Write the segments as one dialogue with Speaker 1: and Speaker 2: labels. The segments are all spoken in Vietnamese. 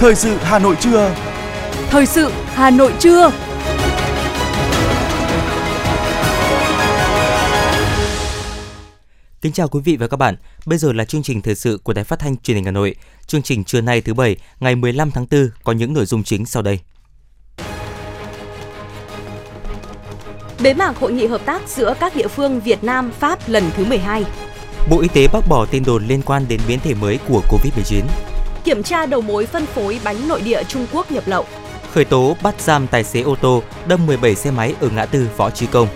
Speaker 1: Thời sự Hà Nội trưa.
Speaker 2: Thời sự Hà Nội trưa.
Speaker 3: Kính chào quý vị và các bạn. Bây giờ là chương trình thời sự của Đài Phát thanh Truyền hình Hà Nội. Chương trình trưa nay thứ bảy, ngày 15 tháng 4 có những nội dung chính sau đây.
Speaker 2: Bế mạc hội nghị hợp tác giữa các địa phương Việt Nam Pháp lần thứ 12.
Speaker 3: Bộ Y tế bác bỏ tin đồn liên quan đến biến thể mới của Covid-19.
Speaker 2: Kiểm tra đầu mối phân phối bánh nội địa Trung Quốc nhập lậu.
Speaker 3: Khởi tố bắt giam tài xế ô tô đâm 17 xe máy ở ngã tư Võ Trí Công.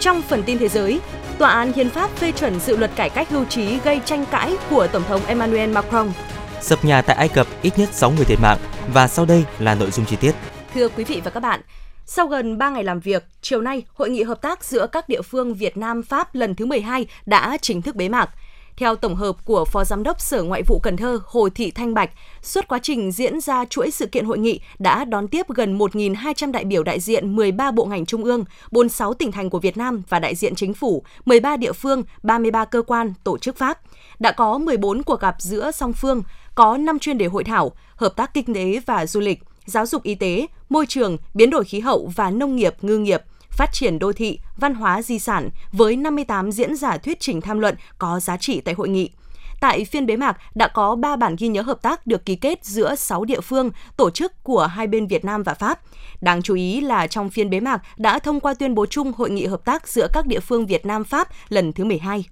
Speaker 2: Trong phần tin thế giới, Tòa án Hiến pháp phê chuẩn dự luật cải cách hưu trí gây tranh cãi của Tổng thống Emmanuel Macron.
Speaker 3: Sập nhà tại Ai Cập ít nhất 6 người thiệt mạng và sau đây là nội dung chi tiết.
Speaker 2: Thưa quý vị và các bạn, sau gần 3 ngày làm việc, chiều nay, Hội nghị hợp tác giữa các địa phương Việt Nam Pháp lần thứ 12 đã chính thức bế mạc. Theo tổng hợp của Phó Giám đốc Sở Ngoại vụ Cần Thơ Hồ Thị Thanh Bạch, suốt quá trình diễn ra chuỗi sự kiện hội nghị đã đón tiếp gần 1.200 đại biểu đại diện 13 bộ ngành trung ương, 46 tỉnh thành của Việt Nam và đại diện chính phủ, 13 địa phương, 33 cơ quan, tổ chức Pháp. Đã có 14 cuộc gặp giữa song phương, có 5 chuyên đề hội thảo, hợp tác kinh tế và du lịch, giáo dục y tế, môi trường, biến đổi khí hậu và nông nghiệp, ngư nghiệp – phát triển đô thị, văn hóa di sản với 58 diễn giả thuyết trình tham luận có giá trị tại hội nghị. Tại phiên bế mạc đã có 3 bản ghi nhớ hợp tác được ký kết giữa 6 địa phương, tổ chức của hai bên Việt Nam và Pháp. Đáng chú ý là trong phiên bế mạc đã thông qua tuyên bố chung hội nghị hợp tác giữa các địa phương Việt Nam Pháp lần thứ 12.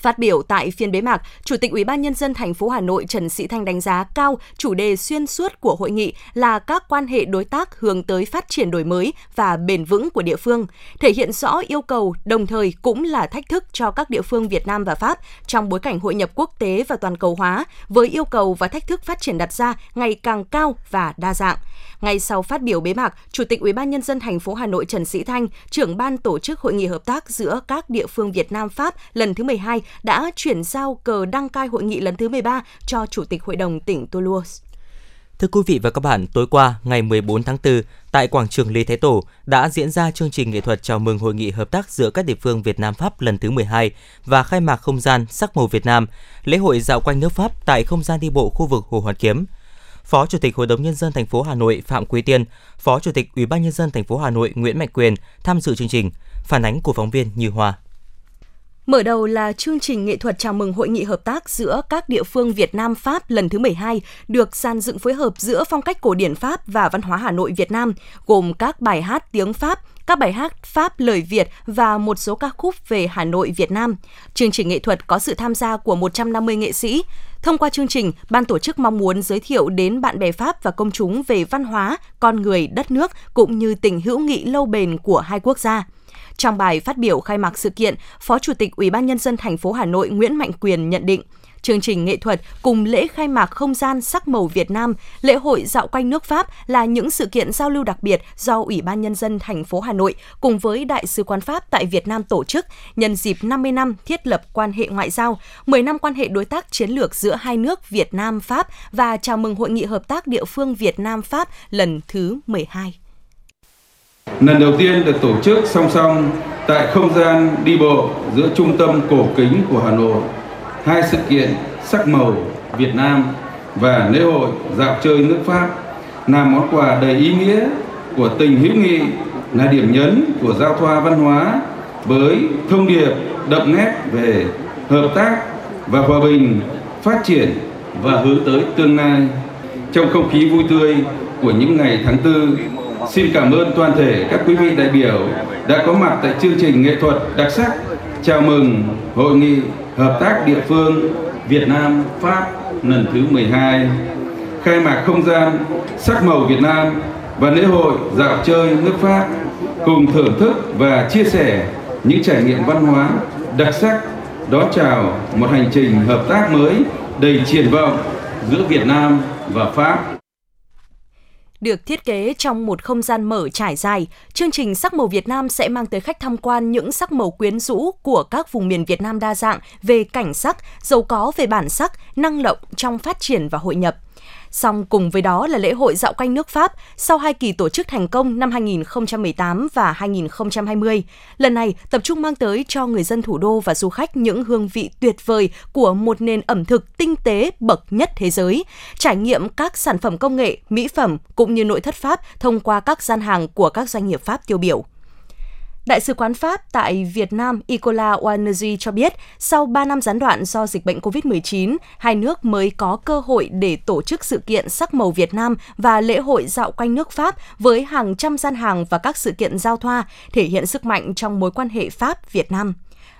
Speaker 2: Phát biểu tại phiên bế mạc, Chủ tịch Ủy ban nhân dân thành phố Hà Nội Trần Sĩ Thanh đánh giá cao chủ đề xuyên suốt của hội nghị là các quan hệ đối tác hướng tới phát triển đổi mới và bền vững của địa phương, thể hiện rõ yêu cầu đồng thời cũng là thách thức cho các địa phương Việt Nam và Pháp trong bối cảnh hội nhập quốc tế và toàn cầu hóa với yêu cầu và thách thức phát triển đặt ra ngày càng cao và đa dạng. Ngay sau phát biểu bế mạc, Chủ tịch Ủy ban nhân dân thành phố Hà Nội Trần Sĩ Thanh, trưởng ban tổ chức hội nghị hợp tác giữa các địa phương Việt Nam Pháp lần thứ 12 đã chuyển giao cờ đăng cai hội nghị lần thứ 13 cho Chủ tịch Hội đồng tỉnh Toulouse.
Speaker 3: Thưa quý vị và các bạn, tối qua, ngày 14 tháng 4, tại quảng trường Lý Thái Tổ đã diễn ra chương trình nghệ thuật chào mừng hội nghị hợp tác giữa các địa phương Việt Nam Pháp lần thứ 12 và khai mạc không gian sắc màu Việt Nam, lễ hội dạo quanh nước Pháp tại không gian đi bộ khu vực Hồ Hoàn Kiếm. Phó Chủ tịch Hội đồng nhân dân thành phố Hà Nội Phạm Quý Tiên, Phó Chủ tịch Ủy ban nhân dân thành phố Hà Nội Nguyễn Mạnh Quyền tham dự chương trình. Phản ánh của phóng viên Như Hoa.
Speaker 2: Mở đầu là chương trình nghệ thuật chào mừng hội nghị hợp tác giữa các địa phương Việt Nam Pháp lần thứ 12 được gian dựng phối hợp giữa phong cách cổ điển Pháp và văn hóa Hà Nội Việt Nam, gồm các bài hát tiếng Pháp, các bài hát Pháp lời Việt và một số ca khúc về Hà Nội Việt Nam. Chương trình nghệ thuật có sự tham gia của 150 nghệ sĩ. Thông qua chương trình, ban tổ chức mong muốn giới thiệu đến bạn bè Pháp và công chúng về văn hóa, con người, đất nước cũng như tình hữu nghị lâu bền của hai quốc gia. Trong bài phát biểu khai mạc sự kiện, Phó Chủ tịch Ủy ban nhân dân thành phố Hà Nội Nguyễn Mạnh Quyền nhận định, chương trình nghệ thuật cùng lễ khai mạc không gian sắc màu Việt Nam, lễ hội dạo quanh nước Pháp là những sự kiện giao lưu đặc biệt do Ủy ban nhân dân thành phố Hà Nội cùng với Đại sứ quán Pháp tại Việt Nam tổ chức nhân dịp 50 năm thiết lập quan hệ ngoại giao, 10 năm quan hệ đối tác chiến lược giữa hai nước Việt Nam Pháp và chào mừng hội nghị hợp tác địa phương Việt Nam Pháp lần thứ 12
Speaker 4: lần đầu tiên được tổ chức song song tại không gian đi bộ giữa trung tâm cổ kính của Hà Nội. Hai sự kiện sắc màu Việt Nam và lễ hội dạo chơi nước Pháp là món quà đầy ý nghĩa của tình hữu nghị là điểm nhấn của giao thoa văn hóa với thông điệp đậm nét về hợp tác và hòa bình, phát triển và hướng tới tương lai. Trong không khí vui tươi của những ngày tháng tư Xin cảm ơn toàn thể các quý vị đại biểu đã có mặt tại chương trình nghệ thuật đặc sắc. Chào mừng Hội nghị Hợp tác địa phương Việt Nam Pháp lần thứ 12 khai mạc không gian sắc màu Việt Nam và lễ hội dạo chơi nước Pháp cùng thưởng thức và chia sẻ những trải nghiệm văn hóa đặc sắc. Đón chào một hành trình hợp tác mới đầy triển vọng giữa Việt Nam và Pháp.
Speaker 2: Được thiết kế trong một không gian mở trải dài, chương trình Sắc màu Việt Nam sẽ mang tới khách tham quan những sắc màu quyến rũ của các vùng miền Việt Nam đa dạng về cảnh sắc, giàu có về bản sắc, năng động trong phát triển và hội nhập. Song cùng với đó là lễ hội dạo quanh nước Pháp sau hai kỳ tổ chức thành công năm 2018 và 2020. Lần này tập trung mang tới cho người dân thủ đô và du khách những hương vị tuyệt vời của một nền ẩm thực tinh tế bậc nhất thế giới, trải nghiệm các sản phẩm công nghệ, mỹ phẩm cũng như nội thất Pháp thông qua các gian hàng của các doanh nghiệp Pháp tiêu biểu. Đại sứ quán Pháp tại Việt Nam Nicolas Wanergy cho biết, sau 3 năm gián đoạn do dịch bệnh COVID-19, hai nước mới có cơ hội để tổ chức sự kiện sắc màu Việt Nam và lễ hội dạo quanh nước Pháp với hàng trăm gian hàng và các sự kiện giao thoa, thể hiện sức mạnh trong mối quan hệ Pháp-Việt Nam.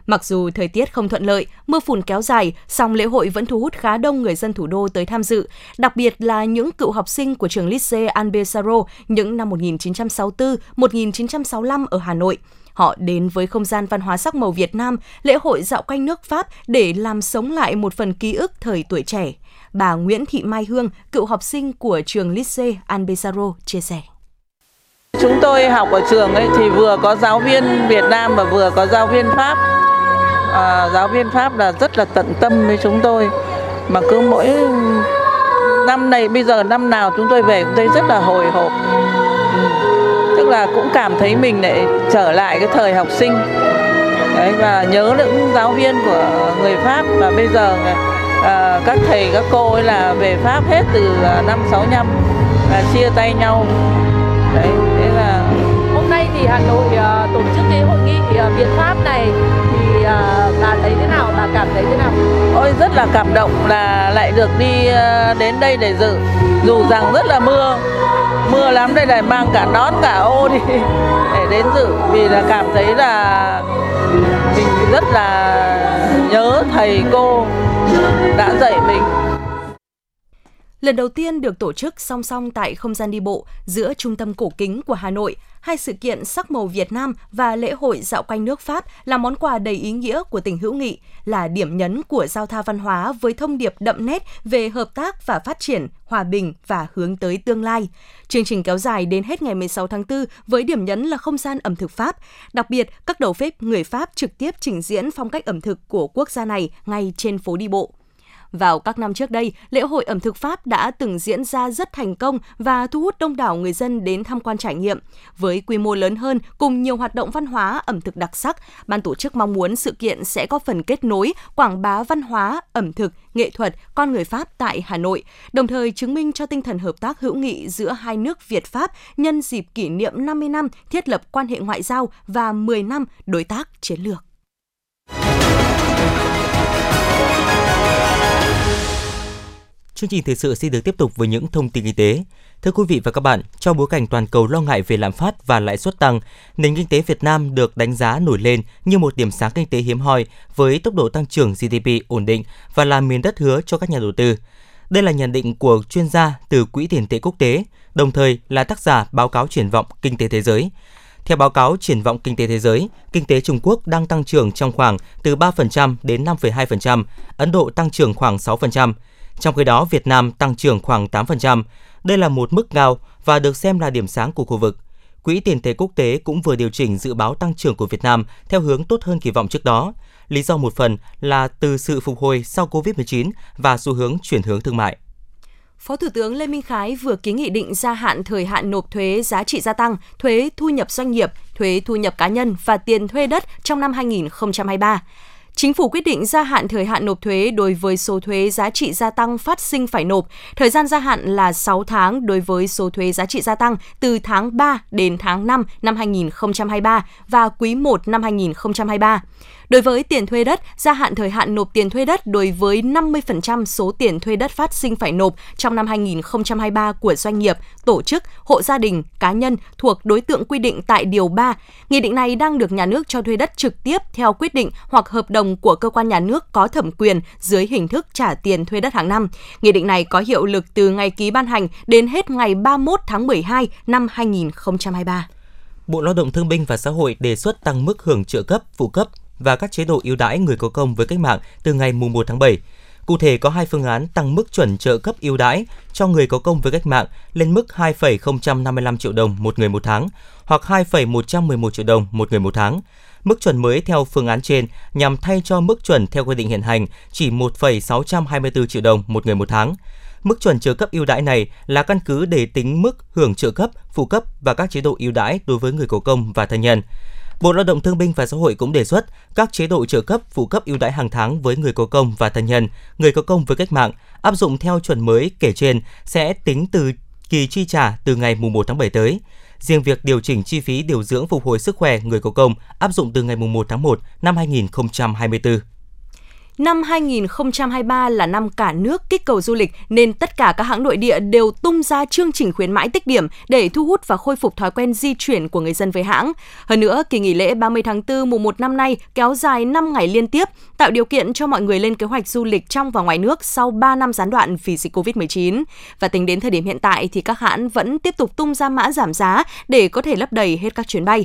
Speaker 2: Mặc dù thời tiết không thuận lợi, mưa phùn kéo dài, song lễ hội vẫn thu hút khá đông người dân thủ đô tới tham dự, đặc biệt là những cựu học sinh của trường Lycée Albesaro những năm 1964-1965 ở Hà Nội. Họ đến với không gian văn hóa sắc màu Việt Nam, lễ hội dạo quanh nước Pháp để làm sống lại một phần ký ức thời tuổi trẻ. Bà Nguyễn Thị Mai Hương, cựu học sinh của trường Lycée Albesaro chia sẻ.
Speaker 1: Chúng tôi học ở trường ấy thì vừa có giáo viên Việt Nam và vừa có giáo viên Pháp. À, giáo viên Pháp là rất là tận tâm với chúng tôi. Mà cứ mỗi năm này bây giờ năm nào chúng tôi về cũng thấy rất là hồi hộp. Là cũng cảm thấy mình lại trở lại cái thời học sinh. Đấy, và nhớ những giáo viên của người Pháp và bây giờ à, các thầy các cô ấy là về Pháp hết từ năm 65 là chia tay nhau. Đấy thế là
Speaker 5: hôm nay thì Hà Nội uh, tổ chức cái hội nghị uh, Việt Pháp này thì uh, bà thấy thế nào? Bà cảm thấy thế nào?
Speaker 1: Ôi rất là cảm động là lại được đi uh, đến đây để dự. Dù rằng rất là mưa mưa lắm đây này mang cả nón cả ô đi để đến dự. Vì là cảm thấy là mình rất là nhớ thầy cô đã dạy mình.
Speaker 2: Lần đầu tiên được tổ chức song song tại không gian đi bộ giữa trung tâm cổ kính của Hà Nội, hai sự kiện sắc màu Việt Nam và lễ hội dạo quanh nước Pháp là món quà đầy ý nghĩa của tình hữu nghị, là điểm nhấn của giao thoa văn hóa với thông điệp đậm nét về hợp tác và phát triển, hòa bình và hướng tới tương lai. Chương trình kéo dài đến hết ngày 16 tháng 4 với điểm nhấn là không gian ẩm thực Pháp. Đặc biệt, các đầu bếp người Pháp trực tiếp trình diễn phong cách ẩm thực của quốc gia này ngay trên phố đi bộ. Vào các năm trước đây, lễ hội ẩm thực Pháp đã từng diễn ra rất thành công và thu hút đông đảo người dân đến tham quan trải nghiệm. Với quy mô lớn hơn cùng nhiều hoạt động văn hóa ẩm thực đặc sắc, ban tổ chức mong muốn sự kiện sẽ có phần kết nối, quảng bá văn hóa, ẩm thực, nghệ thuật, con người Pháp tại Hà Nội, đồng thời chứng minh cho tinh thần hợp tác hữu nghị giữa hai nước Việt Pháp nhân dịp kỷ niệm 50 năm thiết lập quan hệ ngoại giao và 10 năm đối tác chiến lược.
Speaker 3: Chương trình thời sự xin được tiếp tục với những thông tin kinh tế. Thưa quý vị và các bạn, trong bối cảnh toàn cầu lo ngại về lạm phát và lãi suất tăng, nền kinh tế Việt Nam được đánh giá nổi lên như một điểm sáng kinh tế hiếm hoi với tốc độ tăng trưởng GDP ổn định và là miền đất hứa cho các nhà đầu tư. Đây là nhận định của chuyên gia từ Quỹ tiền tệ quốc tế, đồng thời là tác giả báo cáo triển vọng kinh tế thế giới. Theo báo cáo triển vọng kinh tế thế giới, kinh tế Trung Quốc đang tăng trưởng trong khoảng từ 3% đến 5,2%, Ấn Độ tăng trưởng khoảng 6%, trong khi đó, Việt Nam tăng trưởng khoảng 8%. Đây là một mức cao và được xem là điểm sáng của khu vực. Quỹ tiền tệ quốc tế cũng vừa điều chỉnh dự báo tăng trưởng của Việt Nam theo hướng tốt hơn kỳ vọng trước đó. Lý do một phần là từ sự phục hồi sau COVID-19 và xu hướng chuyển hướng thương mại.
Speaker 2: Phó Thủ tướng Lê Minh Khái vừa ký nghị định gia hạn thời hạn nộp thuế giá trị gia tăng, thuế thu nhập doanh nghiệp, thuế thu nhập cá nhân và tiền thuê đất trong năm 2023. Chính phủ quyết định gia hạn thời hạn nộp thuế đối với số thuế giá trị gia tăng phát sinh phải nộp. Thời gian gia hạn là 6 tháng đối với số thuế giá trị gia tăng từ tháng 3 đến tháng 5 năm 2023 và quý 1 năm 2023. Đối với tiền thuê đất, gia hạn thời hạn nộp tiền thuê đất đối với 50% số tiền thuê đất phát sinh phải nộp trong năm 2023 của doanh nghiệp, tổ chức, hộ gia đình, cá nhân thuộc đối tượng quy định tại Điều 3. Nghị định này đang được nhà nước cho thuê đất trực tiếp theo quyết định hoặc hợp đồng của cơ quan nhà nước có thẩm quyền dưới hình thức trả tiền thuê đất hàng năm. Nghị định này có hiệu lực từ ngày ký ban hành đến hết ngày 31 tháng 12 năm 2023.
Speaker 3: Bộ Lao động Thương binh và Xã hội đề xuất tăng mức hưởng trợ cấp, phụ cấp và các chế độ ưu đãi người có công với cách mạng từ ngày 1 tháng 7. Cụ thể có hai phương án tăng mức chuẩn trợ cấp ưu đãi cho người có công với cách mạng lên mức 2,055 triệu đồng một người một tháng hoặc 2,111 triệu đồng một người một tháng. Mức chuẩn mới theo phương án trên nhằm thay cho mức chuẩn theo quy định hiện hành chỉ 1,624 triệu đồng một người một tháng. Mức chuẩn trợ cấp ưu đãi này là căn cứ để tính mức hưởng trợ cấp, phụ cấp và các chế độ ưu đãi đối với người có công và thân nhân. Bộ Lao động Thương binh và Xã hội cũng đề xuất các chế độ trợ cấp, phụ cấp ưu đãi hàng tháng với người có công và thân nhân, người có công với cách mạng áp dụng theo chuẩn mới kể trên sẽ tính từ kỳ chi trả từ ngày 1 tháng 7 tới. Riêng việc điều chỉnh chi phí điều dưỡng phục hồi sức khỏe người có công áp dụng từ ngày 1 tháng 1 năm 2024.
Speaker 2: Năm 2023 là năm cả nước kích cầu du lịch nên tất cả các hãng nội địa đều tung ra chương trình khuyến mãi tích điểm để thu hút và khôi phục thói quen di chuyển của người dân với hãng. Hơn nữa, kỳ nghỉ lễ 30 tháng 4 mùng 1 năm nay kéo dài 5 ngày liên tiếp, tạo điều kiện cho mọi người lên kế hoạch du lịch trong và ngoài nước sau 3 năm gián đoạn vì dịch Covid-19. Và tính đến thời điểm hiện tại thì các hãng vẫn tiếp tục tung ra mã giảm giá để có thể lấp đầy hết các chuyến bay.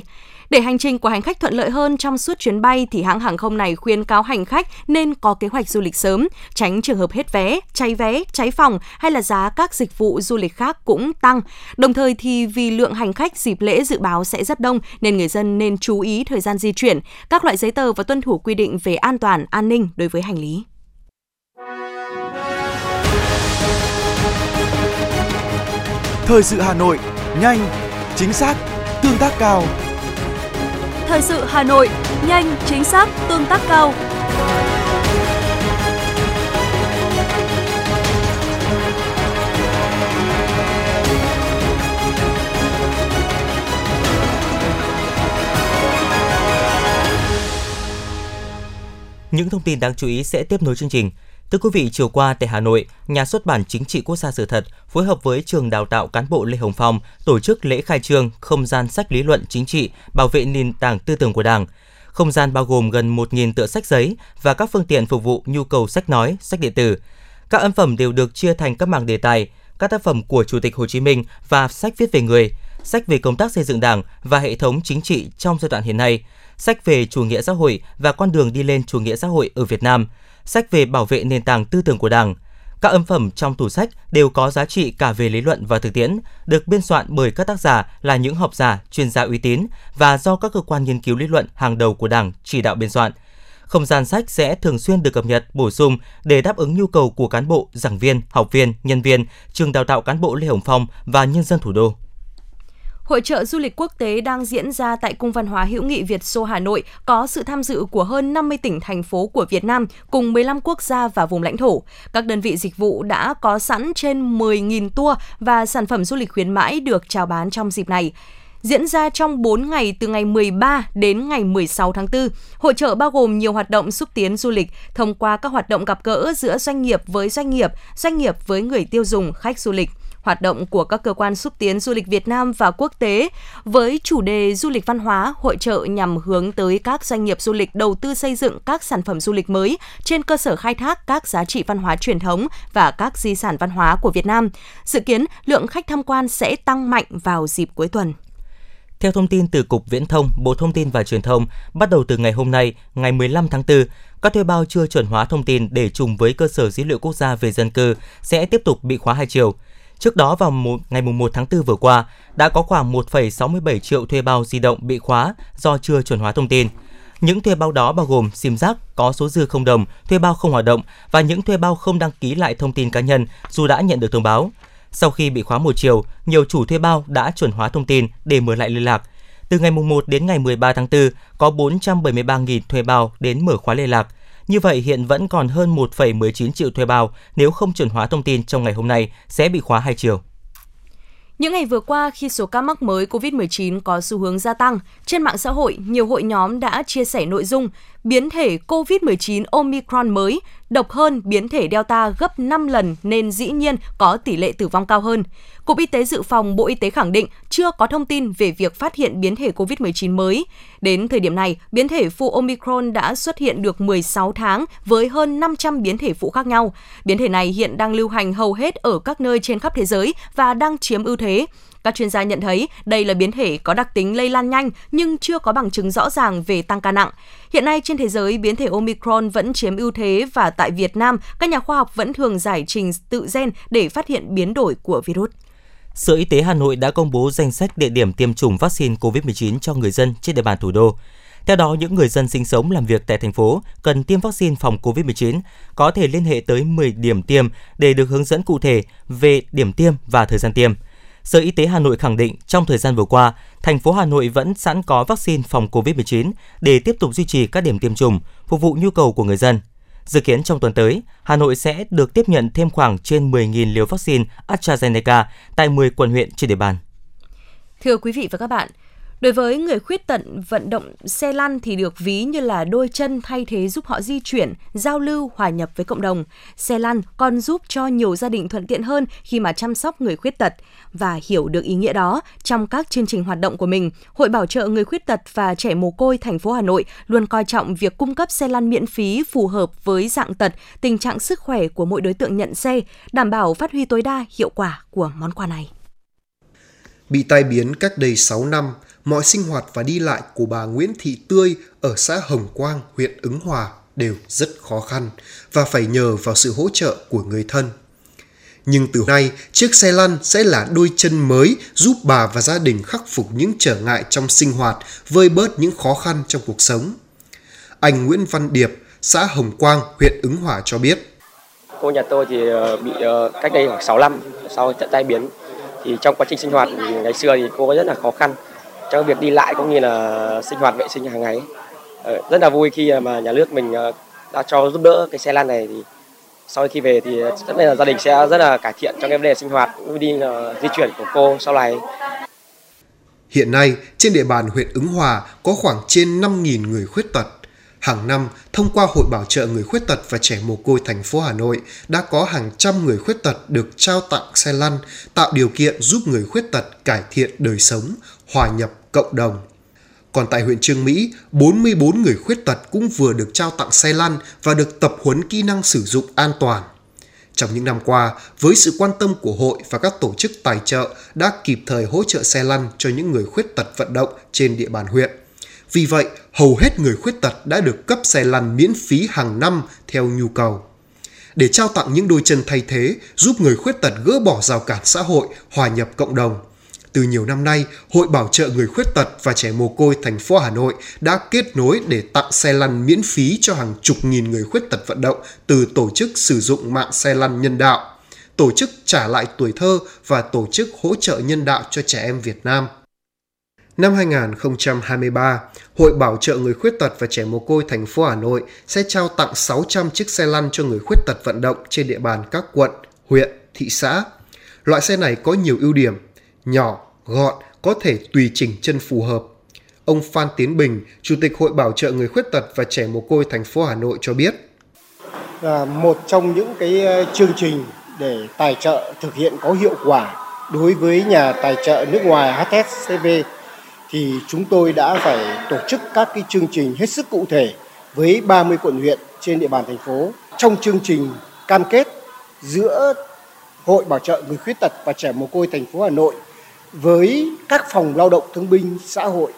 Speaker 2: Để hành trình của hành khách thuận lợi hơn trong suốt chuyến bay thì hãng hàng không này khuyên cáo hành khách nên có kế hoạch du lịch sớm, tránh trường hợp hết vé, cháy vé, cháy phòng hay là giá các dịch vụ du lịch khác cũng tăng. Đồng thời thì vì lượng hành khách dịp lễ dự báo sẽ rất đông nên người dân nên chú ý thời gian di chuyển, các loại giấy tờ và tuân thủ quy định về an toàn, an ninh đối với hành lý.
Speaker 6: Thời sự Hà Nội, nhanh, chính xác, tương tác cao.
Speaker 2: Thời sự Hà Nội, nhanh, chính xác, tương tác cao.
Speaker 3: Những thông tin đáng chú ý sẽ tiếp nối chương trình. Thưa quý vị, chiều qua tại Hà Nội, Nhà xuất bản Chính trị Quốc gia Sự thật phối hợp với Trường Đào tạo Cán bộ Lê Hồng Phong tổ chức lễ khai trương không gian sách lý luận chính trị bảo vệ nền tảng tư tưởng của Đảng. Không gian bao gồm gần 1.000 tựa sách giấy và các phương tiện phục vụ nhu cầu sách nói, sách điện tử. Các ấn phẩm đều được chia thành các mảng đề tài, các tác phẩm của Chủ tịch Hồ Chí Minh và sách viết về người, sách về công tác xây dựng Đảng và hệ thống chính trị trong giai đoạn hiện nay, sách về chủ nghĩa xã hội và con đường đi lên chủ nghĩa xã hội ở Việt Nam, sách về bảo vệ nền tảng tư tưởng của Đảng. Các ấn phẩm trong tủ sách đều có giá trị cả về lý luận và thực tiễn, được biên soạn bởi các tác giả là những học giả, chuyên gia uy tín và do các cơ quan nghiên cứu lý luận hàng đầu của Đảng chỉ đạo biên soạn. Không gian sách sẽ thường xuyên được cập nhật, bổ sung để đáp ứng nhu cầu của cán bộ, giảng viên, học viên, nhân viên, trường đào tạo cán bộ Lê Hồng Phong và nhân dân thủ đô.
Speaker 2: Hội trợ du lịch quốc tế đang diễn ra tại Cung văn hóa hữu nghị Việt Xô Hà Nội có sự tham dự của hơn 50 tỉnh thành phố của Việt Nam cùng 15 quốc gia và vùng lãnh thổ. Các đơn vị dịch vụ đã có sẵn trên 10.000 tour và sản phẩm du lịch khuyến mãi được chào bán trong dịp này diễn ra trong 4 ngày từ ngày 13 đến ngày 16 tháng 4. Hội trợ bao gồm nhiều hoạt động xúc tiến du lịch thông qua các hoạt động gặp gỡ giữa doanh nghiệp với doanh nghiệp, doanh nghiệp với người tiêu dùng, khách du lịch hoạt động của các cơ quan xúc tiến du lịch Việt Nam và quốc tế với chủ đề du lịch văn hóa, hội trợ nhằm hướng tới các doanh nghiệp du lịch đầu tư xây dựng các sản phẩm du lịch mới trên cơ sở khai thác các giá trị văn hóa truyền thống và các di sản văn hóa của Việt Nam. Dự kiến lượng khách tham quan sẽ tăng mạnh vào dịp cuối tuần.
Speaker 3: Theo thông tin từ Cục Viễn thông, Bộ Thông tin và Truyền thông, bắt đầu từ ngày hôm nay, ngày 15 tháng 4, các thuê bao chưa chuẩn hóa thông tin để trùng với cơ sở dữ liệu quốc gia về dân cư sẽ tiếp tục bị khóa hai chiều. Trước đó vào một, ngày 1 tháng 4 vừa qua, đã có khoảng 1,67 triệu thuê bao di động bị khóa do chưa chuẩn hóa thông tin. Những thuê bao đó bao gồm SIM giác có số dư không đồng, thuê bao không hoạt động và những thuê bao không đăng ký lại thông tin cá nhân dù đã nhận được thông báo. Sau khi bị khóa một chiều, nhiều chủ thuê bao đã chuẩn hóa thông tin để mở lại liên lạc. Từ ngày 1 đến ngày 13 tháng 4, có 473.000 thuê bao đến mở khóa liên lạc. Như vậy hiện vẫn còn hơn 1,19 triệu thuê bao nếu không chuẩn hóa thông tin trong ngày hôm nay sẽ bị khóa hai chiều.
Speaker 2: Những ngày vừa qua, khi số ca mắc mới COVID-19 có xu hướng gia tăng, trên mạng xã hội, nhiều hội nhóm đã chia sẻ nội dung biến thể COVID-19 Omicron mới độc hơn biến thể Delta gấp 5 lần nên dĩ nhiên có tỷ lệ tử vong cao hơn. Cục Y tế Dự phòng Bộ Y tế khẳng định chưa có thông tin về việc phát hiện biến thể COVID-19 mới. Đến thời điểm này, biến thể phụ Omicron đã xuất hiện được 16 tháng với hơn 500 biến thể phụ khác nhau. Biến thể này hiện đang lưu hành hầu hết ở các nơi trên khắp thế giới và đang chiếm ưu thế. Các chuyên gia nhận thấy đây là biến thể có đặc tính lây lan nhanh nhưng chưa có bằng chứng rõ ràng về tăng ca nặng. Hiện nay trên thế giới, biến thể Omicron vẫn chiếm ưu thế và tại Việt Nam, các nhà khoa học vẫn thường giải trình tự gen để phát hiện biến đổi của virus.
Speaker 3: Sở Y tế Hà Nội đã công bố danh sách địa điểm tiêm chủng vaccine COVID-19 cho người dân trên địa bàn thủ đô. Theo đó, những người dân sinh sống làm việc tại thành phố cần tiêm vaccine phòng COVID-19 có thể liên hệ tới 10 điểm tiêm để được hướng dẫn cụ thể về điểm tiêm và thời gian tiêm. Sở Y tế Hà Nội khẳng định trong thời gian vừa qua, thành phố Hà Nội vẫn sẵn có vaccine phòng COVID-19 để tiếp tục duy trì các điểm tiêm chủng, phục vụ nhu cầu của người dân. Dự kiến trong tuần tới, Hà Nội sẽ được tiếp nhận thêm khoảng trên 10.000 liều vaccine AstraZeneca tại 10 quận huyện trên địa bàn.
Speaker 2: Thưa quý vị và các bạn, Đối với người khuyết tật, vận động xe lăn thì được ví như là đôi chân thay thế giúp họ di chuyển, giao lưu, hòa nhập với cộng đồng. Xe lăn còn giúp cho nhiều gia đình thuận tiện hơn khi mà chăm sóc người khuyết tật. Và hiểu được ý nghĩa đó, trong các chương trình hoạt động của mình, Hội Bảo trợ Người Khuyết Tật và Trẻ Mồ Côi thành phố Hà Nội luôn coi trọng việc cung cấp xe lăn miễn phí phù hợp với dạng tật, tình trạng sức khỏe của mỗi đối tượng nhận xe, đảm bảo phát huy tối đa hiệu quả của món quà này.
Speaker 7: Bị tai biến cách đây 6 năm, mọi sinh hoạt và đi lại của bà Nguyễn Thị Tươi ở xã Hồng Quang, huyện Ứng Hòa đều rất khó khăn và phải nhờ vào sự hỗ trợ của người thân. Nhưng từ nay, chiếc xe lăn sẽ là đôi chân mới giúp bà và gia đình khắc phục những trở ngại trong sinh hoạt, vơi bớt những khó khăn trong cuộc sống. Anh Nguyễn Văn Điệp, xã Hồng Quang, huyện Ứng Hòa cho biết.
Speaker 8: Cô nhà tôi thì ờ, bị ờ, cách đây khoảng 6 năm sau trận tai biến. Thì trong quá trình sinh hoạt ngày xưa thì cô rất là khó khăn. Trong việc đi lại cũng như là sinh hoạt vệ sinh hàng ngày. Ờ, rất là vui khi mà nhà nước mình ờ, đã cho giúp đỡ cái xe lăn này thì sau khi về thì rất là gia đình sẽ rất là cải thiện trong cái vấn đề sinh hoạt đi di chuyển của cô sau này.
Speaker 7: Hiện nay, trên địa bàn huyện Ứng Hòa có khoảng trên 5.000 người khuyết tật. Hàng năm, thông qua Hội Bảo trợ Người Khuyết Tật và Trẻ Mồ Côi thành phố Hà Nội đã có hàng trăm người khuyết tật được trao tặng xe lăn, tạo điều kiện giúp người khuyết tật cải thiện đời sống, hòa nhập cộng đồng. Còn tại huyện Trương Mỹ, 44 người khuyết tật cũng vừa được trao tặng xe lăn và được tập huấn kỹ năng sử dụng an toàn. Trong những năm qua, với sự quan tâm của hội và các tổ chức tài trợ đã kịp thời hỗ trợ xe lăn cho những người khuyết tật vận động trên địa bàn huyện. Vì vậy, hầu hết người khuyết tật đã được cấp xe lăn miễn phí hàng năm theo nhu cầu. Để trao tặng những đôi chân thay thế, giúp người khuyết tật gỡ bỏ rào cản xã hội, hòa nhập cộng đồng – từ nhiều năm nay, Hội Bảo trợ Người Khuyết Tật và Trẻ Mồ Côi thành phố Hà Nội đã kết nối để tặng xe lăn miễn phí cho hàng chục nghìn người khuyết tật vận động từ tổ chức sử dụng mạng xe lăn nhân đạo, tổ chức trả lại tuổi thơ và tổ chức hỗ trợ nhân đạo cho trẻ em Việt Nam. Năm 2023, Hội Bảo trợ Người Khuyết Tật và Trẻ Mồ Côi thành phố Hà Nội sẽ trao tặng 600 chiếc xe lăn cho người khuyết tật vận động trên địa bàn các quận, huyện, thị xã. Loại xe này có nhiều ưu điểm, nhỏ, gọn, có thể tùy chỉnh chân phù hợp. Ông Phan Tiến Bình, Chủ tịch Hội Bảo trợ Người Khuyết Tật và Trẻ Mồ Côi thành phố Hà Nội cho biết.
Speaker 9: Là một trong những cái ờ, chương trình để tài trợ thực hiện có hiệu quả đối với nhà tài trợ nước ngoài HSCV thì chúng tôi đã phải tổ chức các cái chương trình hết sức cụ thể với 30 quận huyện trên địa bàn thành phố. Trong chương trình cam kết giữa Hội Bảo trợ Người Khuyết Tật và Trẻ Mồ Côi thành phố Hà Nội với các phòng lao động thương binh xã hội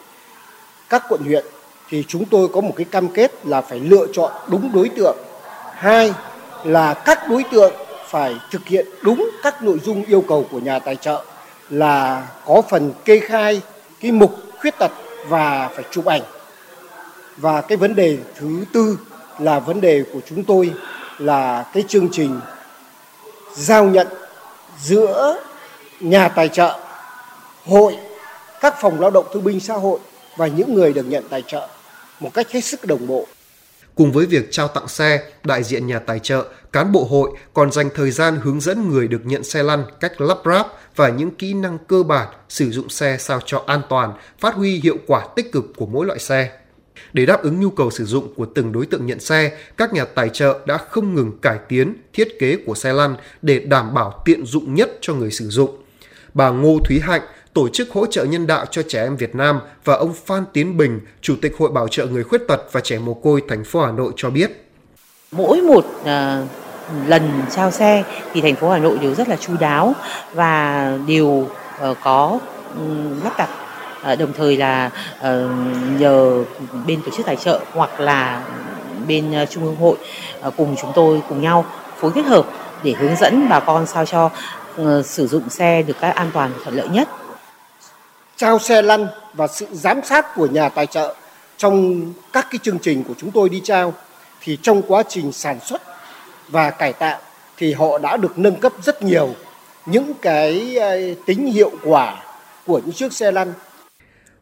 Speaker 9: các quận huyện, thì chúng tôi có một cái cam kết là phải lựa chọn đúng đối tượng hai là các đối tượng phải thực hiện đúng các nội dung yêu cầu của nhà tài trợ, là có phần kê khai cái mục khuyết tật và phải chụp ảnh và cái vấn đề thứ tư là vấn đề của chúng tôi là cái chương trình giao nhận giữa nhà tài trợ hội các phòng lao động thương binh xã hội và những người được nhận tài trợ một cách hết sức đồng bộ.
Speaker 7: Cùng với việc trao tặng xe, đại diện nhà tài trợ, cán bộ hội còn dành thời gian hướng dẫn người được nhận xe lăn cách lắp ráp và những kỹ năng cơ bản sử dụng xe sao cho an toàn, phát huy hiệu quả tích cực của mỗi loại xe. Để đáp ứng nhu cầu sử dụng của từng đối tượng nhận xe, các nhà tài trợ đã không ngừng cải tiến thiết kế của xe lăn để đảm bảo tiện dụng nhất cho người sử dụng. Bà Ngô Thúy Hạnh, Tổ chức hỗ trợ nhân đạo cho trẻ em Việt Nam và ông Phan Tiến Bình, Chủ tịch Hội Bảo trợ Người Khuyết Tật và Trẻ Mồ Côi thành phố Hà Nội cho biết.
Speaker 10: Mỗi một uh, lần trao xe thì thành phố Hà Nội đều rất là chu đáo và đều ờ, có lắp đặt ờ, đồng thời là ờ, nhờ bên tổ chức tài trợ hoặc là bên trung ương hội cùng chúng tôi, cùng nhau phối kết hợp để hướng dẫn bà con sao cho sử dụng xe được các an toàn, thuận lợi nhất.
Speaker 9: Trao xe lăn và sự giám sát của nhà tài trợ trong các cái chương trình của chúng tôi đi trao thì trong quá trình sản xuất và cải tạo thì họ đã được nâng cấp rất nhiều những cái ờ, tính hiệu quả của những chiếc xe lăn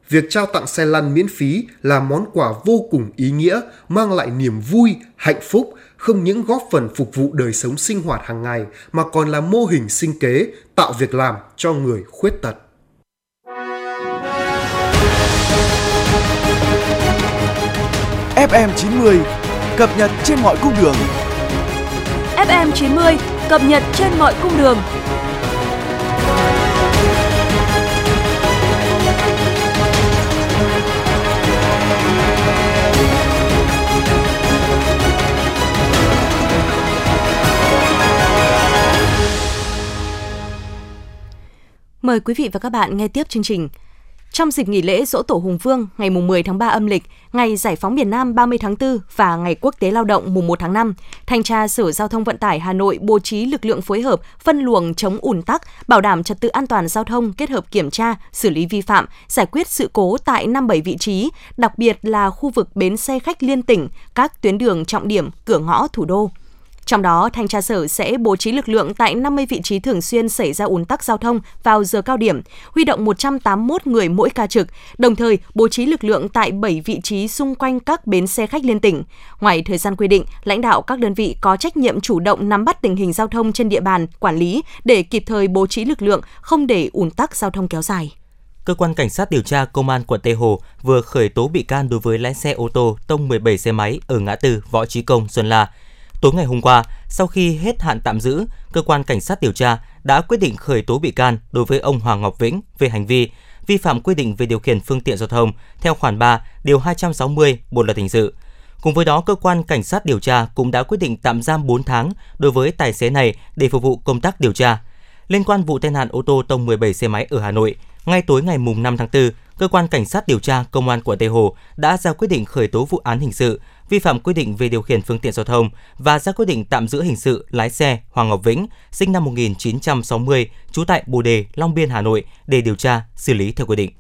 Speaker 7: Việc trao tặng xe lăn miễn phí là món quà vô cùng ý nghĩa, mang lại niềm vui, hạnh phúc, không những góp phần phục vụ đời sống sinh hoạt hàng ngày mà còn là mô hình sinh kế, tạo việc làm cho người khuyết tật.
Speaker 6: FM 90 cập nhật trên mọi cung đường.
Speaker 2: FM 90 cập nhật trên mọi cung đường. Mời quý vị và các bạn nghe tiếp chương trình. Trong dịp nghỉ lễ Dỗ Tổ Hùng Vương ngày 10 tháng 3 âm lịch, ngày Giải phóng miền Nam 30 tháng 4 và ngày Quốc tế Lao động mùng 1 tháng 5, Thanh tra Sở Giao thông Vận tải Hà Nội bố trí lực lượng phối hợp phân luồng chống ùn tắc, bảo đảm trật tự an toàn giao thông kết hợp kiểm tra, xử lý vi phạm, giải quyết sự cố tại 57 vị trí, đặc biệt là khu vực bến xe khách liên tỉnh, các tuyến đường trọng điểm, cửa ngõ thủ đô. Trong đó, thanh tra sở sẽ bố trí lực lượng tại 50 vị trí thường xuyên xảy ra ùn tắc giao thông vào giờ cao điểm, huy động 181 người mỗi ca trực, đồng thời bố trí lực lượng tại 7 vị trí xung quanh các bến xe khách liên tỉnh. Ngoài thời gian quy định, lãnh đạo các đơn vị có trách nhiệm chủ động nắm bắt tình hình giao thông trên địa bàn, quản lý để kịp thời bố trí lực lượng, không để ùn tắc giao thông kéo dài.
Speaker 3: Cơ quan Cảnh sát điều tra Công an quận Tây Hồ vừa khởi tố bị can đối với lái xe ô tô tông 17 xe máy ở ngã tư Võ Trí Công, Xuân La. Tối ngày hôm qua, sau khi hết hạn tạm giữ, cơ quan cảnh sát điều tra đã quyết định khởi tố bị can đối với ông Hoàng Ngọc Vĩnh về hành vi vi phạm quy định về điều khiển phương tiện giao thông theo khoản 3, điều 260 Bộ luật hình sự. Cùng với đó, cơ quan cảnh sát điều tra cũng đã quyết định tạm giam 4 tháng đối với tài xế này để phục vụ công tác điều tra. Liên quan vụ tai nạn ô tô tông 17 xe máy ở Hà Nội, ngay tối ngày mùng 5 tháng 4, cơ quan cảnh sát điều tra công an quận Tây Hồ đã ra quyết định khởi tố vụ án hình sự vi phạm quy định về điều khiển phương tiện giao thông và ra quyết định tạm giữ hình sự lái xe Hoàng Ngọc Vĩnh, sinh năm 1960, trú tại Bồ Đề, Long Biên, Hà Nội để điều tra, xử lý theo quy định.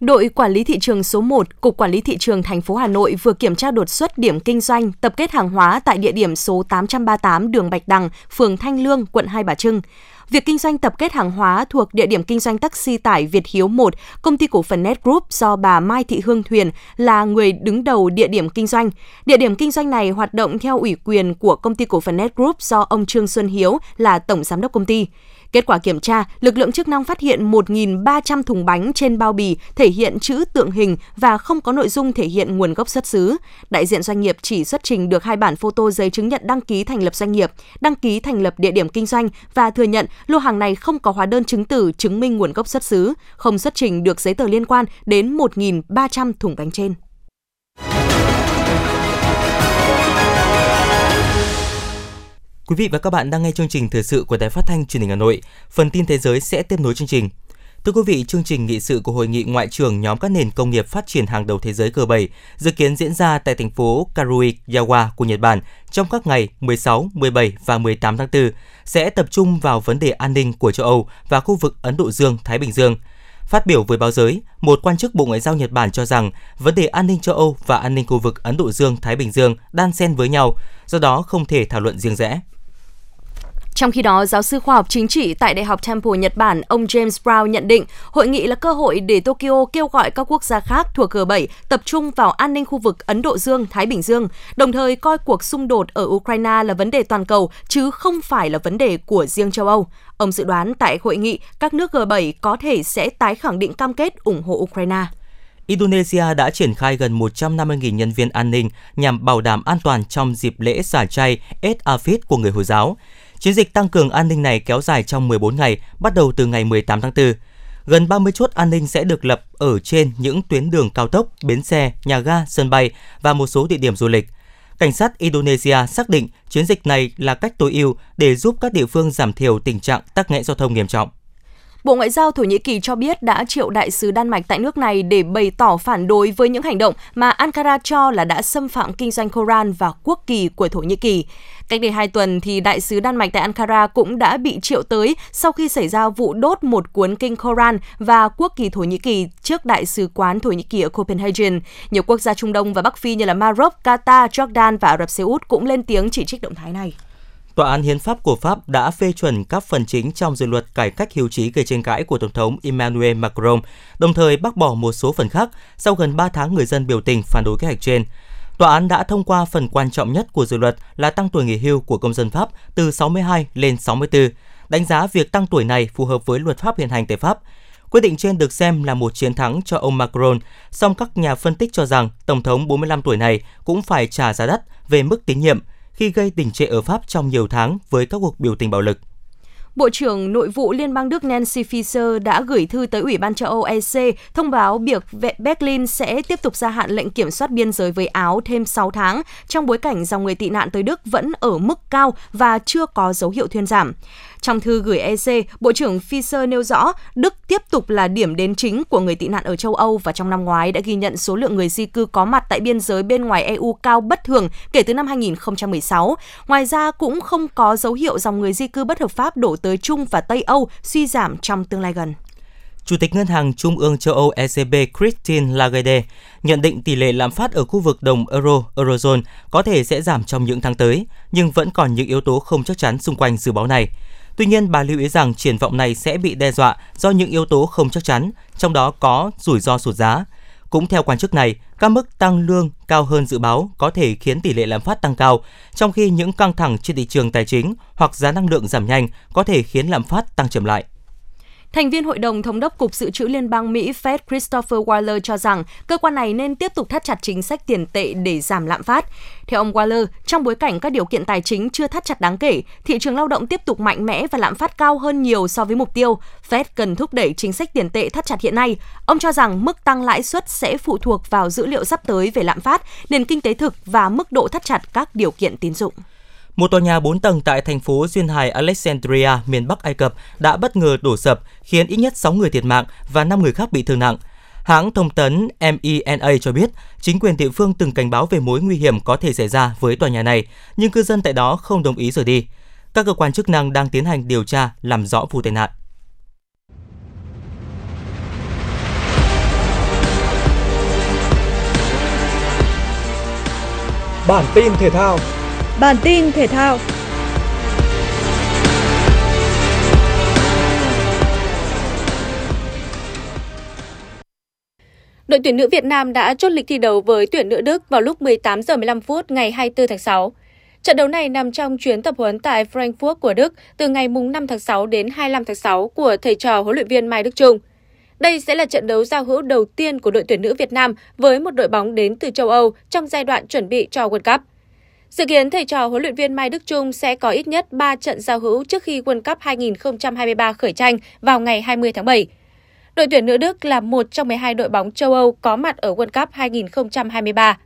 Speaker 2: Đội Quản lý thị trường số 1, Cục Quản lý thị trường thành phố Hà Nội vừa kiểm tra đột xuất điểm kinh doanh tập kết hàng hóa tại địa điểm số 838 đường Bạch Đằng, phường Thanh Lương, quận Hai Bà Trưng. Việc kinh doanh tập kết hàng hóa thuộc địa điểm kinh doanh taxi tải Việt Hiếu 1, công ty cổ phần Net Group do bà Mai Thị Hương Thuyền là người đứng đầu địa điểm kinh doanh. Địa điểm kinh doanh này hoạt động theo ủy quyền của công ty cổ phần Net Group do ông Trương Xuân Hiếu là tổng giám đốc công ty. Kết quả kiểm tra, lực lượng chức năng phát hiện 1.300 thùng bánh trên bao bì thể hiện chữ tượng hình và không có nội dung thể hiện nguồn gốc xuất xứ. Đại diện doanh nghiệp chỉ xuất trình được hai bản photo giấy chứng nhận đăng ký thành lập doanh nghiệp, đăng ký thành lập địa điểm kinh doanh và thừa nhận lô hàng này không có hóa đơn chứng từ chứng minh nguồn gốc xuất xứ, không xuất trình được giấy tờ liên quan đến 1.300 thùng bánh trên.
Speaker 3: Quý vị và các bạn đang nghe chương trình thời sự của Đài Phát thanh Truyền hình Hà Nội. Phần tin thế giới sẽ tiếp nối chương trình. Thưa quý vị, chương trình nghị sự của Hội nghị Ngoại trưởng nhóm các nền công nghiệp phát triển hàng đầu thế giới G7 dự kiến diễn ra tại thành phố Karuizawa của Nhật Bản trong các ngày 16, 17 và 18 tháng 4 sẽ tập trung vào vấn đề an ninh của châu Âu và khu vực Ấn Độ Dương-Thái Bình Dương. Phát biểu với báo giới, một quan chức Bộ Ngoại giao Nhật Bản cho rằng vấn đề an ninh châu Âu và an ninh khu vực Ấn Độ Dương-Thái Bình Dương đan xen với nhau, do đó không thể thảo luận riêng rẽ.
Speaker 2: Trong khi đó, giáo sư khoa học chính trị tại Đại học Temple Nhật Bản, ông James Brown nhận định hội nghị là cơ hội để Tokyo kêu gọi các quốc gia khác thuộc G7 tập trung vào an ninh khu vực Ấn Độ Dương-Thái Bình Dương, đồng thời coi cuộc xung đột ở Ukraine là vấn đề toàn cầu chứ không phải là vấn đề của riêng châu Âu. Ông dự đoán tại hội nghị, các nước G7 có thể sẽ tái khẳng định cam kết ủng hộ Ukraine.
Speaker 3: Indonesia đã triển khai gần 150.000 nhân viên an ninh nhằm bảo đảm an toàn trong dịp lễ xả chay Eid Afid của người Hồi giáo. Chiến dịch tăng cường an ninh này kéo dài trong 14 ngày, bắt đầu từ ngày 18 tháng 4. Gần 30 chốt an ninh sẽ được lập ở trên những tuyến đường cao tốc, bến xe, nhà ga, sân bay và một số địa điểm du lịch. Cảnh sát Indonesia xác định chiến dịch này là cách tối ưu để giúp các địa phương giảm thiểu tình trạng tắc nghẽn giao thông nghiêm trọng.
Speaker 2: Bộ Ngoại giao Thổ Nhĩ Kỳ cho biết đã triệu đại sứ Đan Mạch tại nước này để bày tỏ phản đối với những hành động mà Ankara cho là đã xâm phạm kinh doanh Koran và quốc kỳ của Thổ Nhĩ Kỳ. Cách đây hai tuần thì đại sứ Đan Mạch tại Ankara cũng đã bị triệu tới sau khi xảy ra vụ đốt một cuốn kinh Koran và quốc kỳ Thổ Nhĩ Kỳ trước đại sứ quán Thổ Nhĩ Kỳ ở Copenhagen. Nhiều quốc gia Trung Đông và Bắc Phi như là Maroc, Qatar, Jordan và Ả Rập Xê Út cũng lên tiếng chỉ trích động thái này.
Speaker 3: Tòa án Hiến pháp của Pháp đã phê chuẩn các phần chính trong dự luật cải cách hiếu trí gây tranh cãi của Tổng thống Emmanuel Macron, đồng thời bác bỏ một số phần khác sau gần 3 tháng người dân biểu tình phản đối kế hoạch trên. Tòa án đã thông qua phần quan trọng nhất của dự luật là tăng tuổi nghỉ hưu của công dân Pháp từ 62 lên 64, đánh giá việc tăng tuổi này phù hợp với luật pháp hiện hành tại Pháp. Quyết định trên được xem là một chiến thắng cho ông Macron, song các nhà phân tích cho rằng Tổng thống 45 tuổi này cũng phải trả giá đắt về mức tín nhiệm khi gây đình trệ ở Pháp trong nhiều tháng với các cuộc biểu tình bạo lực.
Speaker 2: Bộ trưởng Nội vụ Liên bang Đức Nancy Faeser đã gửi thư tới Ủy ban châu Âu EC thông báo việc Berlin sẽ tiếp tục gia hạn lệnh kiểm soát biên giới với Áo thêm 6 tháng, trong bối cảnh dòng người tị nạn tới Đức vẫn ở mức cao và chưa có dấu hiệu thuyên giảm. Trong thư gửi EC, Bộ trưởng Fischer nêu rõ Đức tiếp tục là điểm đến chính của người tị nạn ở châu Âu và trong năm ngoái đã ghi nhận số lượng người di cư có mặt tại biên giới bên ngoài EU cao bất thường kể từ năm 2016. Ngoài ra cũng không có dấu hiệu dòng người di cư bất hợp pháp đổ tới Trung và Tây Âu suy giảm trong tương lai gần.
Speaker 3: Chủ tịch Ngân hàng Trung ương châu Âu ECB Christine Lagarde nhận định tỷ lệ lạm phát ở khu vực đồng euro eurozone có thể sẽ giảm trong những tháng tới, nhưng vẫn còn những yếu tố không chắc chắn xung quanh dự báo này. Tuy nhiên, bà lưu ý rằng triển vọng này sẽ bị đe dọa do những yếu tố không chắc chắn, trong đó có rủi ro sụt giá. Cũng theo quan chức này, các mức tăng lương cao hơn dự báo có thể khiến tỷ lệ lạm phát tăng cao, trong khi những căng thẳng trên thị trường tài chính hoặc giá năng lượng giảm nhanh có thể khiến lạm phát tăng chậm lại.
Speaker 2: Thành viên Hội đồng Thống đốc Cục Dự trữ Liên bang Mỹ Fed Christopher Waller cho rằng cơ quan này nên tiếp tục thắt chặt chính sách tiền tệ để giảm lạm phát. Theo ông Waller, trong bối cảnh các điều kiện tài chính chưa thắt chặt đáng kể, thị trường lao động tiếp tục mạnh mẽ và lạm phát cao hơn nhiều so với mục tiêu, Fed cần thúc đẩy chính sách tiền tệ thắt chặt hiện nay. Ông cho rằng mức tăng lãi suất sẽ phụ thuộc vào dữ liệu sắp tới về lạm phát, nền kinh tế thực và mức độ thắt chặt các điều kiện tín dụng.
Speaker 3: Một tòa nhà 4 tầng tại thành phố duyên hải Alexandria, miền Bắc Ai Cập đã bất ngờ đổ sập, khiến ít nhất 6 người thiệt mạng và 5 người khác bị thương nặng. Hãng thông tấn MENA cho biết, chính quyền địa phương từng cảnh báo về mối nguy hiểm có thể xảy ra với tòa nhà này, nhưng cư dân tại đó không đồng ý rời đi. Các cơ quan chức năng đang tiến hành điều tra làm rõ vụ tai nạn.
Speaker 6: Bản tin thể thao
Speaker 11: Bản tin thể thao Đội tuyển nữ Việt Nam đã chốt lịch thi đấu với tuyển nữ Đức vào lúc 18 giờ 15 phút ngày 24 tháng 6. Trận đấu này nằm trong chuyến tập huấn tại Frankfurt của Đức từ ngày 5 tháng 6 đến 25 tháng 6 của thầy trò huấn luyện viên Mai Đức Trung. Đây sẽ là trận đấu giao hữu đầu tiên của đội tuyển nữ Việt Nam với một đội bóng đến từ châu Âu trong giai đoạn chuẩn bị cho World Cup. Dự kiến thầy trò huấn luyện viên Mai Đức Trung sẽ có ít nhất 3 trận giao hữu trước khi World Cup 2023 khởi tranh vào ngày 20 tháng 7. Đội tuyển nữ Đức là một trong 12 đội bóng châu Âu có mặt ở World Cup 2023.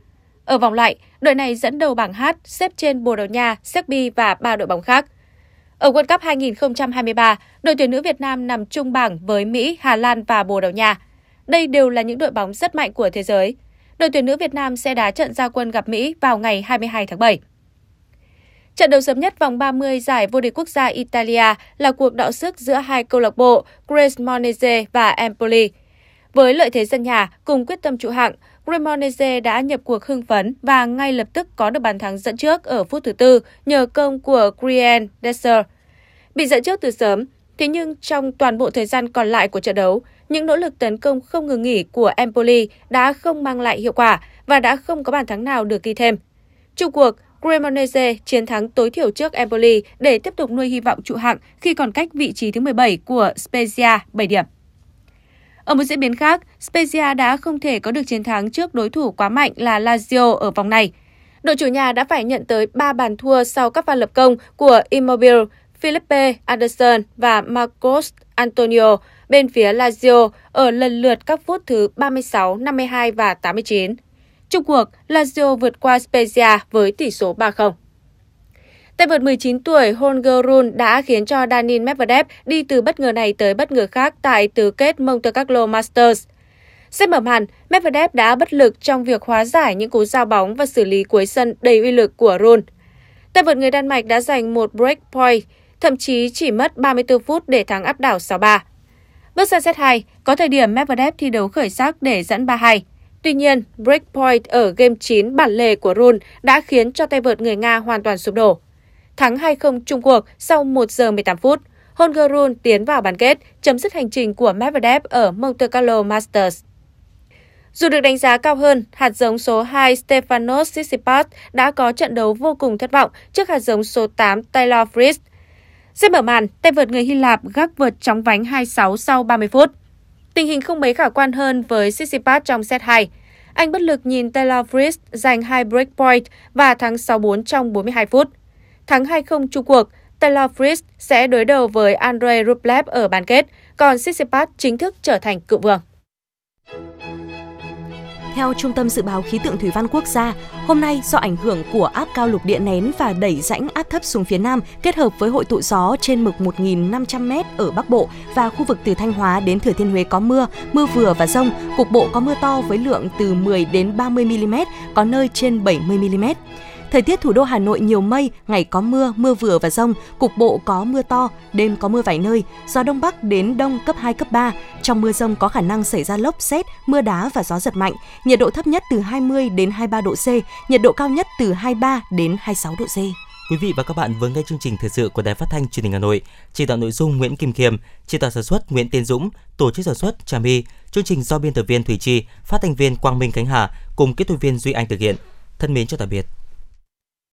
Speaker 11: Ở vòng loại, đội này dẫn đầu bảng H xếp trên Bồ Đào Nha, Serbia và ba đội bóng khác. Ở World Cup 2023, đội tuyển nữ Việt Nam nằm chung bảng với Mỹ, Hà Lan và Bồ Đào Nha. Đây đều là những đội bóng rất mạnh của thế giới đội tuyển nữ Việt Nam sẽ đá trận gia quân gặp Mỹ vào ngày 22 tháng 7. Trận đấu sớm nhất vòng 30 giải vô địch quốc gia Italia là cuộc đọ sức giữa hai câu lạc bộ Cremonese và Empoli. Với lợi thế sân nhà cùng quyết tâm trụ hạng, Cremonese đã nhập cuộc hưng phấn và ngay lập tức có được bàn thắng dẫn trước ở phút thứ tư nhờ công của Grien Desser. Bị dẫn trước từ sớm, thế nhưng trong toàn bộ thời gian còn lại của trận đấu, những nỗ lực tấn công không ngừng nghỉ của Empoli đã không mang lại hiệu quả và đã không có bàn thắng nào được ghi thêm. Trung cuộc, Cremonese chiến thắng tối thiểu trước Empoli để tiếp tục nuôi hy vọng trụ hạng khi còn cách vị trí thứ 17 của Spezia 7 điểm. Ở một diễn biến khác, Spezia đã không thể có được chiến thắng trước đối thủ quá mạnh là Lazio ở vòng này. Đội chủ nhà đã phải nhận tới 3 bàn thua sau các pha lập công của Immobile, Philippe Anderson và Marcos Antonio bên phía Lazio ở lần lượt các phút thứ 36, 52 và 89. Trung cuộc, Lazio vượt qua Spezia với tỷ số 3-0. Tay vợt 19 tuổi Holger Rune đã khiến cho Daniil Medvedev đi từ bất ngờ này tới bất ngờ khác tại tứ kết Monte Carlo Masters. Xét mở màn, Medvedev đã bất lực trong việc hóa giải những cú giao bóng và xử lý cuối sân đầy uy lực của Rune. Tay vợt người Đan Mạch đã giành một break point, thậm chí chỉ mất 34 phút để thắng áp đảo 6-3. Bước sang set 2, có thời điểm Medvedev thi đấu khởi sắc để dẫn 3-2. Tuy nhiên, breakpoint ở game 9 bản lề của Rune đã khiến cho tay vợt người Nga hoàn toàn sụp đổ. Thắng 2-0 chung cuộc sau 1 giờ 18 phút, Holger Rune tiến vào bán kết, chấm dứt hành trình của Medvedev ở Monte Carlo Masters. Dù được đánh giá cao hơn, hạt giống số 2 Stefanos Tsitsipas đã có trận đấu vô cùng thất vọng trước hạt giống số 8 Taylor Fritz. Xét mở màn, tay vợt người Hy Lạp gác vượt chóng vánh 26 sau 30 phút. Tình hình không mấy khả quan hơn với Tsitsipas trong set 2. Anh bất lực nhìn Taylor Fritz giành hai breakpoint và thắng 6-4 trong 42 phút. Thắng 2-0 chung cuộc, Taylor Fritz sẽ đối đầu với Andrei Rublev ở bán kết, còn Tsitsipas chính thức trở thành cựu vương.
Speaker 2: Theo Trung tâm Dự báo Khí tượng Thủy văn Quốc gia, hôm nay do ảnh hưởng của áp cao lục địa nén và đẩy rãnh áp thấp xuống phía Nam kết hợp với hội tụ gió trên mực 1.500m ở Bắc Bộ và khu vực từ Thanh Hóa đến Thừa Thiên Huế có mưa, mưa vừa và rông, cục bộ có mưa to với lượng từ 10 đến 30 mm, có nơi trên 70 mm. Thời tiết thủ đô Hà Nội nhiều mây, ngày có mưa, mưa vừa và rông, cục bộ có mưa to, đêm có mưa vài nơi, gió đông bắc đến đông cấp 2, cấp 3. Trong mưa rông có khả năng xảy ra lốc xét, mưa đá và gió giật mạnh. Nhiệt độ thấp nhất từ 20 đến 23 độ C, nhiệt độ cao nhất từ 23 đến 26 độ C.
Speaker 3: Quý vị và các bạn vừa nghe chương trình thời sự của Đài Phát thanh Truyền hình Hà Nội. Chỉ đạo nội dung Nguyễn Kim Khiêm, chỉ đạo sản xuất Nguyễn Tiến Dũng, tổ chức sản xuất Trà My. Chương trình do biên tập viên Thủy Chi, phát thanh viên Quang Minh Khánh Hà cùng kỹ thuật viên Duy Anh thực hiện. Thân mến chào tạm biệt.